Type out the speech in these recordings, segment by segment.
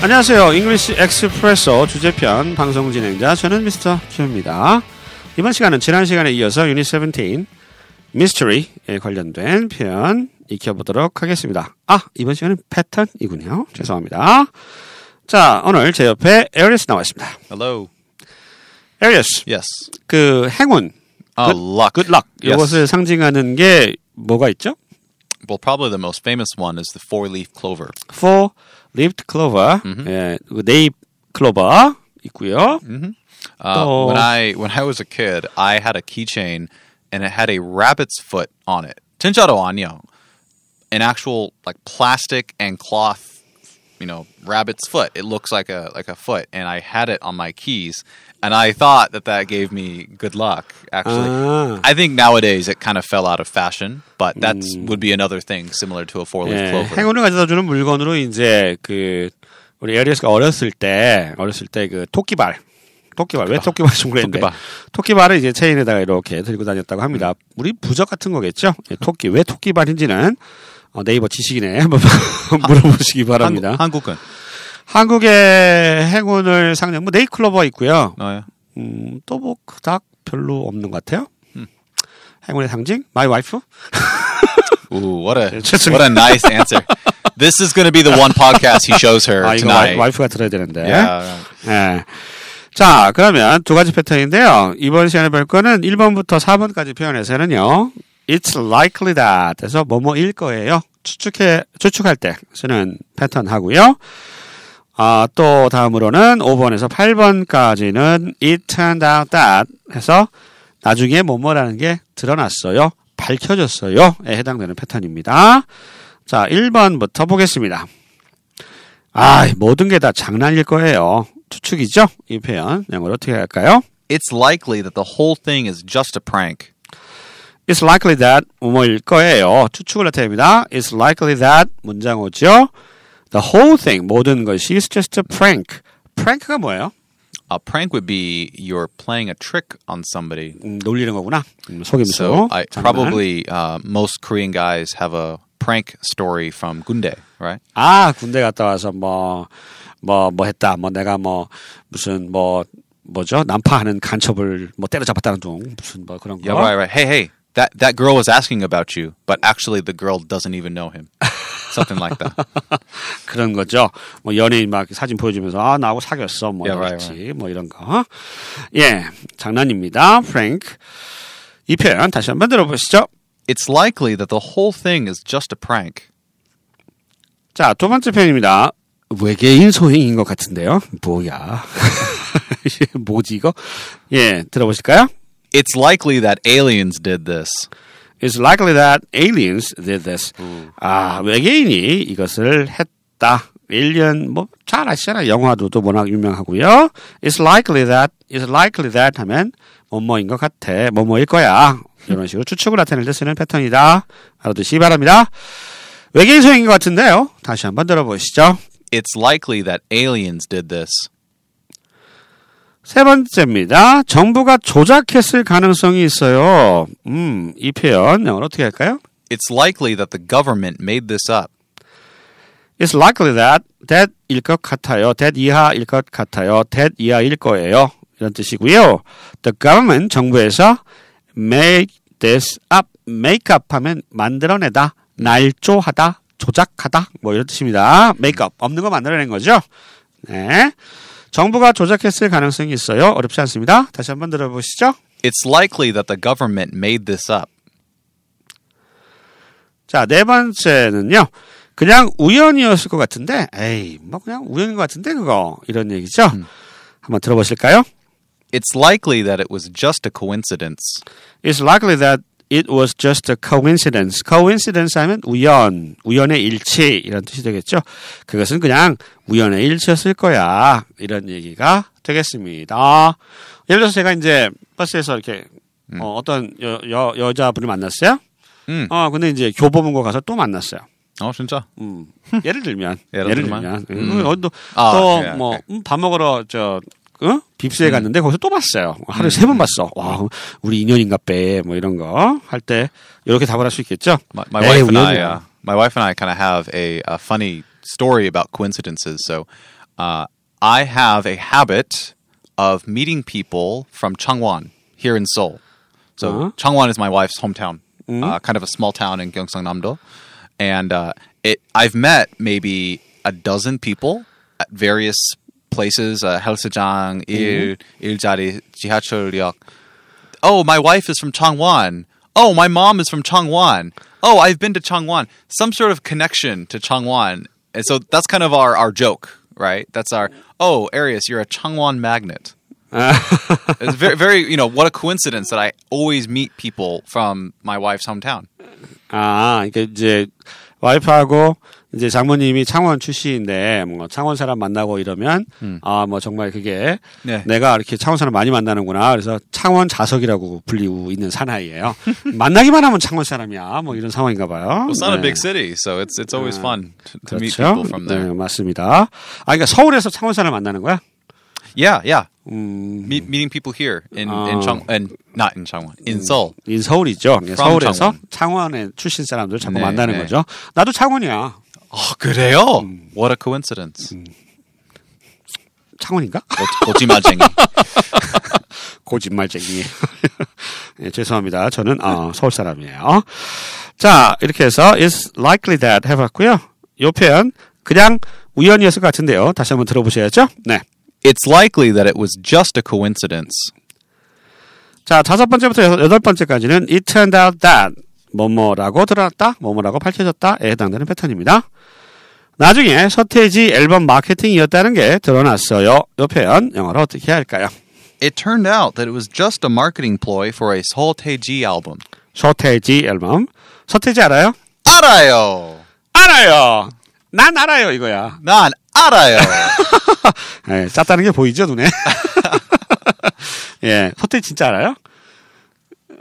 안녕하세요. English Expresso 주제편 방송 진행자 저는 Mr. Q입니다. 이번 시간은 지난 시간에 이어서 유닛 17 미스터리에 관련된 표현 익혀보도록 하겠습니다. 아 이번 시간은 패턴이군요. 죄송합니다. 자 오늘 제 옆에 에리스 나와 있습니다. Hello. 에리스 Yes. 그 행운 Uh, Good- luck. good luck Yes. 이것을 상징하는 게 뭐가 있죠? Well, probably the most famous one is the four-leaf clover. four leaved clover, 예, 그 네잎 클로버 있고요. Uh, Oh. When I when I was a kid, I had a keychain, and it had a rabbit's foot on it. 진짜로 아니요. An actual like plastic and cloth, you know, rabbit's foot. It looks like a like a foot, and I had it on my keys, And I thought that that gave me good luck. Actually, 아. I think nowadays it kind of fell out of fashion, but that would be another thing similar to a four-leaf 예, clover. 행운을 가져다 주는 물건으로 이제 그 우리 에리스가 어렸을 때 어렸을 때 그 토끼발 토끼발 왜 토끼발 중그랬는데 토끼발. 토끼발을 이제 체인에다가 이렇게 들고 다녔다고 합니다. 우리 부적 같은 거겠죠? 예, 토끼 왜 토끼발인지는 어, 네이버 지식인에 한번 물어보시기 바랍니다. 한국, 한국은 한국의 행운을 상징 뭐 네이클로버 있고요. 어, 예. 음, 또 뭐 그닥 별로 없는 것 같아요. 행운의 상징 my wife Ooh, what a just- what a nice answer. This is going to be the one podcast he shows her 아 이거 와이, tonight. 와이프가 들어야 되는데. Yeah. 예. 자, 그러면 두 가지 패턴인데요. 이번 시간에 볼 거는 1번부터 4번까지 표현에서는요. It's likely that 에서 뭐뭐일 거예요. 추측해, 추측할 때 쓰는 패턴 하고요. 아, 또 다음으로는 5번에서 8번까지는 It turned out that 해서 나중에 뭐뭐라는 게 드러났어요. 밝혀졌어요. 에 해당되는 패턴입니다. 자, 1번부터 보겠습니다. 아, 모든 게 다 장난일 거예요. 추측이죠? 이 표현. 영어로 어떻게 할까요? It's likely that the whole thing is just a prank. It's likely that 뭐뭐일 거예요. 추측을 나타냅니다. It's likely that 문장어죠. The whole thing 모든 것이 is just a prank. prank가 뭐예요? A prank would be you're playing a trick on somebody. 음, 놀리는 거구나. 음, 속임수. So I 장난. probably uh, most Korean guys have a prank story from Gundae, right? 아 군대 갔다 와서 뭐 뭐 뭐 했다. 뭐 내가 뭐 무슨 뭐 뭐죠? 난파하는 간첩을 뭐 때려잡았다는 둥 무슨 뭐 그런 거. Yeah, right, right. Hey, hey, that that girl was asking about you, but actually the girl doesn't even know him. Something like that. 그런 거죠. 뭐 연예인 막 사진 보여주면서 아 나하고 사귀었어 뭐 Yeah, 이랬지 right, 뭐 이런 거. 예, 장난입니다. 프랭크. 이 표현 다시 한번 들어보시죠. It's likely that the whole thing is just a prank. 자, 두 번째 표현입니다. 외계인 소행인 것 같은데요. 뭐야? 뭐지 이거? 예, 들어보실까요? It's likely that aliens did this. It's likely that aliens did this. 아, 외계인이 이것을 했다. 에일리언 뭐잘 아시잖아요. 영화도 또 워낙 유명하고요. It's likely that, it's likely that 하면 뭐뭐인 것 같아. 뭐뭐일 거야. 이런 식으로 추측을 나타낼 때 쓰는 패턴이다. 알아두시기 바랍니다. 외계인 소행인 것 같은데요. 다시 한번 들어보시죠. It's likely that aliens did this. 세 번째입니다. 정부가 조작했을 가능성이 있어요. 음, 이 표현 영어로 어떻게 할까요? It's likely that the government made this up. It's likely that that일 것 같아요. that 이하일 것 같아요. that 이하일 거예요. 이런 뜻이고요. The government 정부에서 made this up. make up 하면 만들어내다, 날조하다, 조작하다 뭐 이런 뜻입니다. make up 없는 거 만들어낸 거죠. 네. 정부가 조작했을 가능성이 있어요. 어렵지 않습니다. 다시 한번 들어보시죠. It's likely that the government made this up. 자, 네 번째는요. 그냥 우연이었을 것 같은데, 에이, 뭐 그냥 우연인 것 같은데 그거 이런 얘기죠. 한번 들어보실까요? It's likely that it was just a coincidence. It's likely that it was just a coincidence. coincidence 하면 우연, 우연의 일치 이런 뜻이 되겠죠. 그것은 그냥 우연의 일치였을 거야. 이런 얘기가 되겠습니다. 예를 들어서 제가 이제 버스에서 이렇게 어, 떤 여, 여, 여자분을 만났어요. 음. 어, 근데 이제 교보문고 가서 또 만났어요. 어, 진짜? 음. 예를 들면 예를 예를 들면? 들면 음. 어, 또, 아, 또 예, 뭐, 오케이. 음, 밥 먹으러, 저, 어? 빕스에 갔는데 거기서 또 봤어요. 하루에 세 번 봤어. 와, 우리 인연인가 빼. 뭐 이런 거 할 때 이렇게 답을 할 수 있겠죠. My, my 에이, wife and I, 우연이야. uh, my wife and I kind of have a, a funny story about coincidences. So, Uh, I have a habit of meeting people from Changwon here in Seoul. So Uh-huh. Changwon is my wife's hometown, uh, kind of a small town in Gyeongsang-namdo, and uh, it I've met maybe a dozen people at various places, uh, 헬스장, 일, 일자리, 지하철역. Oh, my wife is from Changwon. Oh, my mom is from Changwon. Oh, I've been to Changwon. Some sort of connection to Changwon. And so that's kind of our, our joke, right? That's our, oh, Arius, you're a Changwon magnet. it's very, very, you know, what a coincidence that I always meet people from my wife's hometown. 아, 이게 이제 와이프하고 이제 장모님이 창원 출신인데 뭐 창원 사람 만나고 이러면 아뭐 정말 그게 네. 내가 이렇게 창원 사람 많이 만나는구나. 그래서 창원 자석이라고 불리고 있는 사나이예요. 만나기만 하면 창원 사람이야. 뭐 이런 상황인가 봐요. Well, it's not a 네. big city, so it's it's always fun to, to meet 그렇죠. people from there. 네, 맞습니다. 아, 그러니까 서울에서 창원 사람 만나는 거야? Yeah, yeah. 음, Meet, meeting people here in Oh. in Chang and not in Changwon, in Seoul. 인 서울이죠. 서울에서 창원. 창원의 출신 사람들 자꾸 네, 만나는 네. 거죠. 나도 창원이야. Oh, 그래요? What a coincidence. 창원인가? 고- 고지마쟁이. 거짓말쟁이. 예, 죄송합니다. 저는 어, 서울 사람이에요. 자, 이렇게 해서 is likely that 해봤고요. 요 표현 그냥 우연이었을 것 같은데요. 다시 한번 들어보셔야죠. 네. It's likely that it was just a coincidence. 자, 다섯 번째부터 여덟 번째까지는 it turned out that 뭐뭐라고 드러났다, 뭐뭐라고 밝혀졌다에 해당되는 패턴입니다. 나중에 서태지 앨범 마케팅이었다는 게 드러났어요. 이 표현 영어로 어떻게 할까요? It turned out that it was just a marketing ploy for a Taeji album. 서태지 앨범. 서태지 알아요? 알아요. 알아요. 난 알아요 이거야. 난 알아요. 예, 짰다는 게 보이죠 눈에? 예, 서태지 진짜 알아요?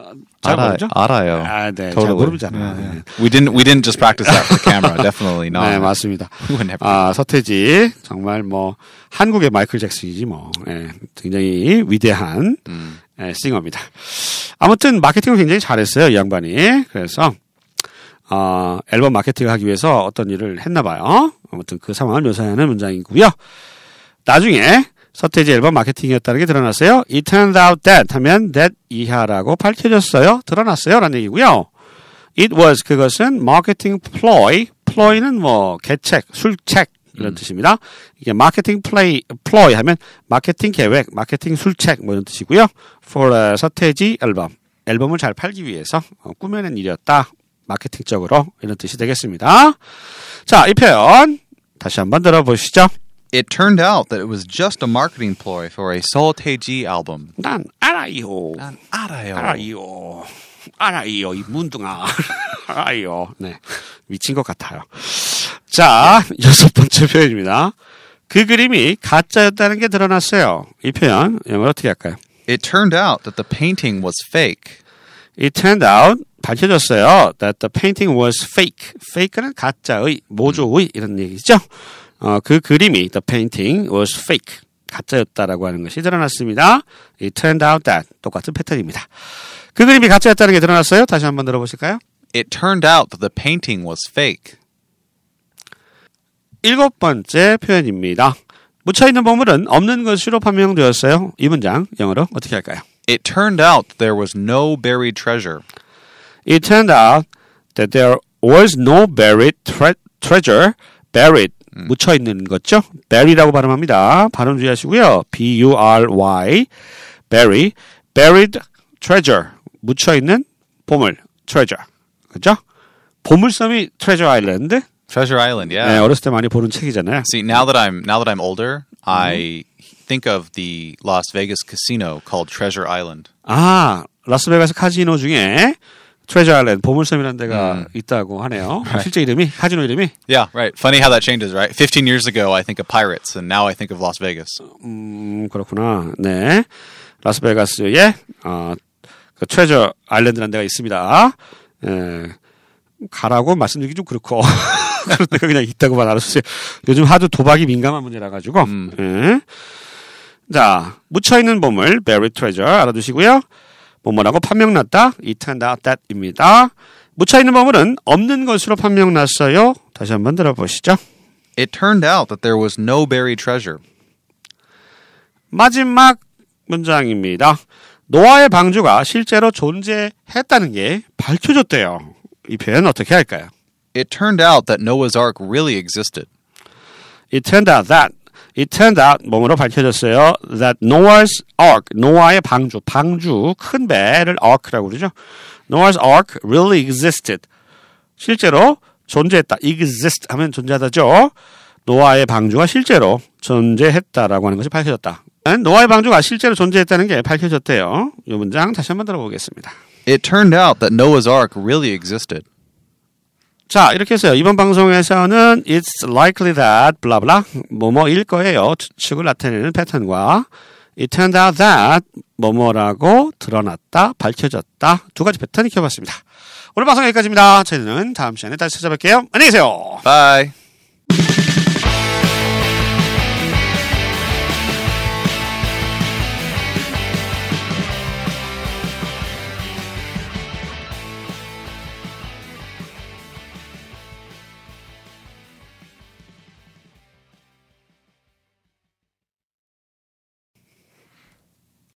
어, 잘 모르죠? 알아요. 아, 네, 잘 Totally. 모르잖아. Yeah, yeah. 예. We didn't we didn't just practice that for the camera. Definitely not. 네, 맞습니다. 아, 서태지 정말 뭐 한국의 마이클 잭슨이지 뭐 예, 굉장히 위대한 예, 싱어입니다. 아무튼 마케팅을 굉장히 잘했어요 이 양반이. 그래서 어, 앨범 마케팅을 하기 위해서 어떤 일을 했나 봐요. 아무튼 그 상황을 묘사하는 문장이고요. 나중에 서태지 앨범 마케팅이었다는 게 드러났어요. It turned out that 하면 that 이하라고 밝혀졌어요. 드러났어요. 라는 얘기고요. It was 그것은 마케팅 ploy. ploy는 뭐 계책, 술책 이런 뜻입니다. 이게 마케팅 플레이 ploy 하면 마케팅 계획, 마케팅 술책 뭐 이런 뜻이고요. For a 서태지 앨범. 앨범을 잘 팔기 위해서 어, 꾸며낸 일이었다. 마케팅적으로 이런 뜻이 되겠습니다. 자, 이 표현 다시 한번 들어보시죠. It turned out that it was just a marketing ploy for a Seoul Taeji album. 난 알아요. 난 알아요. 알아요. 알아요. 이 문둥아. 알아요. 네. 미친 것 같아요. 자, 여섯 번째 표현입니다. 그 그림이 가짜였다는 게 드러났어요. 이 표현, 영어로 어떻게 할까요? It turned out that the painting was fake. It turned out, 밝혀졌어요. That the painting was fake. fake는 가짜의, 모조의 이런 얘기죠. 어, 그 그림이, the painting was fake. 가짜였다라고 하는 것이 드러났습니다. It turned out that. 똑같은 패턴입니다. 그 그림이 가짜였다는 게 드러났어요. 다시 한번 들어보실까요? It turned out that the painting was fake. 일곱 번째 표현입니다. 묻혀 있는 보물은 없는 것으로 판명되었어요. 이 문장 영어로 어떻게 할까요? It turned out there was no buried treasure. It turned out that there was no buried tre- treasure. buried 묻혀 있는 거죠. bury라고 발음합니다. 발음 주의하시고요. B-U-R-Y bury buried treasure 묻혀 있는 보물 treasure 그죠? 보물섬이 treasure island Treasure Island, yeah. 네, 어렸을 때 많이 보는 책이잖아요. See, now that I'm now that I'm older, I think of the Las Vegas casino called Treasure Island. 아, 라스베가스 카지노 중에 트레저 아일랜드 보물섬이라는 데가 있다고 하네요. 실제 이름이 카지노 이름이 Yeah, right. Funny how that changes, right? 15 years ago, I think of pirates, and now I think of Las Vegas. 음, 그렇구나. 네. 라스베가스에 어, 그 트레저 아일랜드라는 데가 있습니다. 예. 가라고 말씀드리기 좀 그렇고 그런 데가 그냥 있다고만 알아주세요. 요즘 하도 도박이 민감한 문제라 가지고. 예. 자, 묻혀 있는 보물, buried treasure 알아두시고요. 뭐뭐라고 판명났다, it turned out that입니다. 묻혀있는 보물은 없는 것으로 판명났어요. 다시 한번 들어보시죠. It turned out that there was no buried treasure. 마지막 문장입니다. 노아의 방주가 실제로 존재했다는 게 밝혀졌대요. 이 표현 어떻게 할까요? It turned out that Noah's Ark really existed. It turned out that It turned out 뭐뭐로 밝혀졌어요. That Noah's Ark, 노아의 방주, 방주 큰 배를 Ark라고 그러죠. Noah's Ark really existed. 실제로 존재했다. exist 하면 존재하다죠. 노아의 방주가 실제로 존재했다라고 하는 것이 밝혀졌다. 노아의 방주가 실제로 존재했다는 게 밝혀졌대요. 이 문장 다시 한번 들어보겠습니다. It turned out that Noah's Ark really existed. 자, 이렇게 해서요. 이번 방송에서는 it's likely that 블라블라 뭐뭐일 거예요. 추측을 나타내는 패턴과 it turned out that 뭐뭐라고 드러났다, 밝혀졌다 두 가지 패턴 익혀봤습니다. 오늘 방송 여기까지입니다. 저희는 다음 시간에 다시 찾아뵐게요. 안녕히 계세요. Bye.